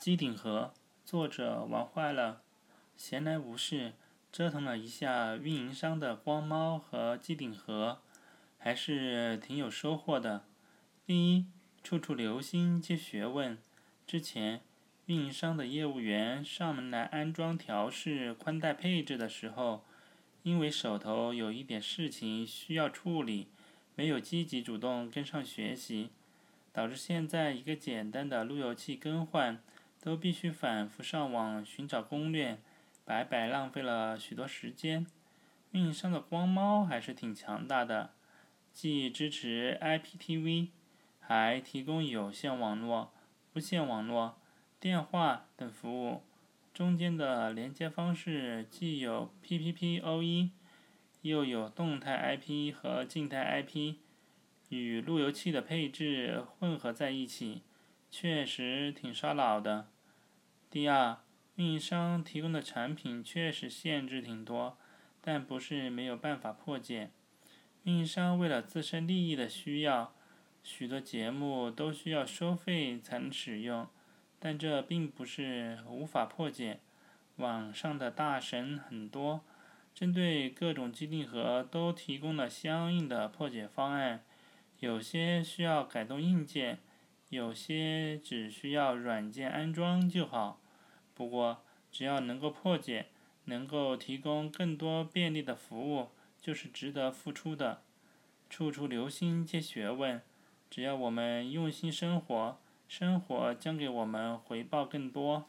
机顶盒，作者玩坏了，闲来无事折腾了一下运营商的光猫和机顶盒，还是挺有收获的。第一，处处留心接学问。之前运营商的业务员上门来安装调试宽带配置的时候，因为手头有一点事情需要处理，没有积极主动跟上学习，导致现在一个简单的路由器更换。都必须反复上网寻找攻略，白白浪费了许多时间。运营商的光猫还是挺强大的，既支持 IPTV，还提供有线网络、无线网络、电话等服务。中间的连接方式既有 PPPoE，又有动态 IP 和静态 IP，与路由器的配置混合在一起。确实挺烧脑的。第二，运营商提供的产品确实限制挺多，但不是没有办法破解。运营商为了自身利益的需要，许多节目都需要收费才能使用，但这并不是无法破解。网上的大神很多，针对各种机顶盒都提供了相应的破解方案，有些需要改动硬件。有些只需要软件安装就好，不过只要能够破解，能够提供更多便利的服务，就是值得付出的。处处留心皆学问，只要我们用心生活，生活将给我们回报更多。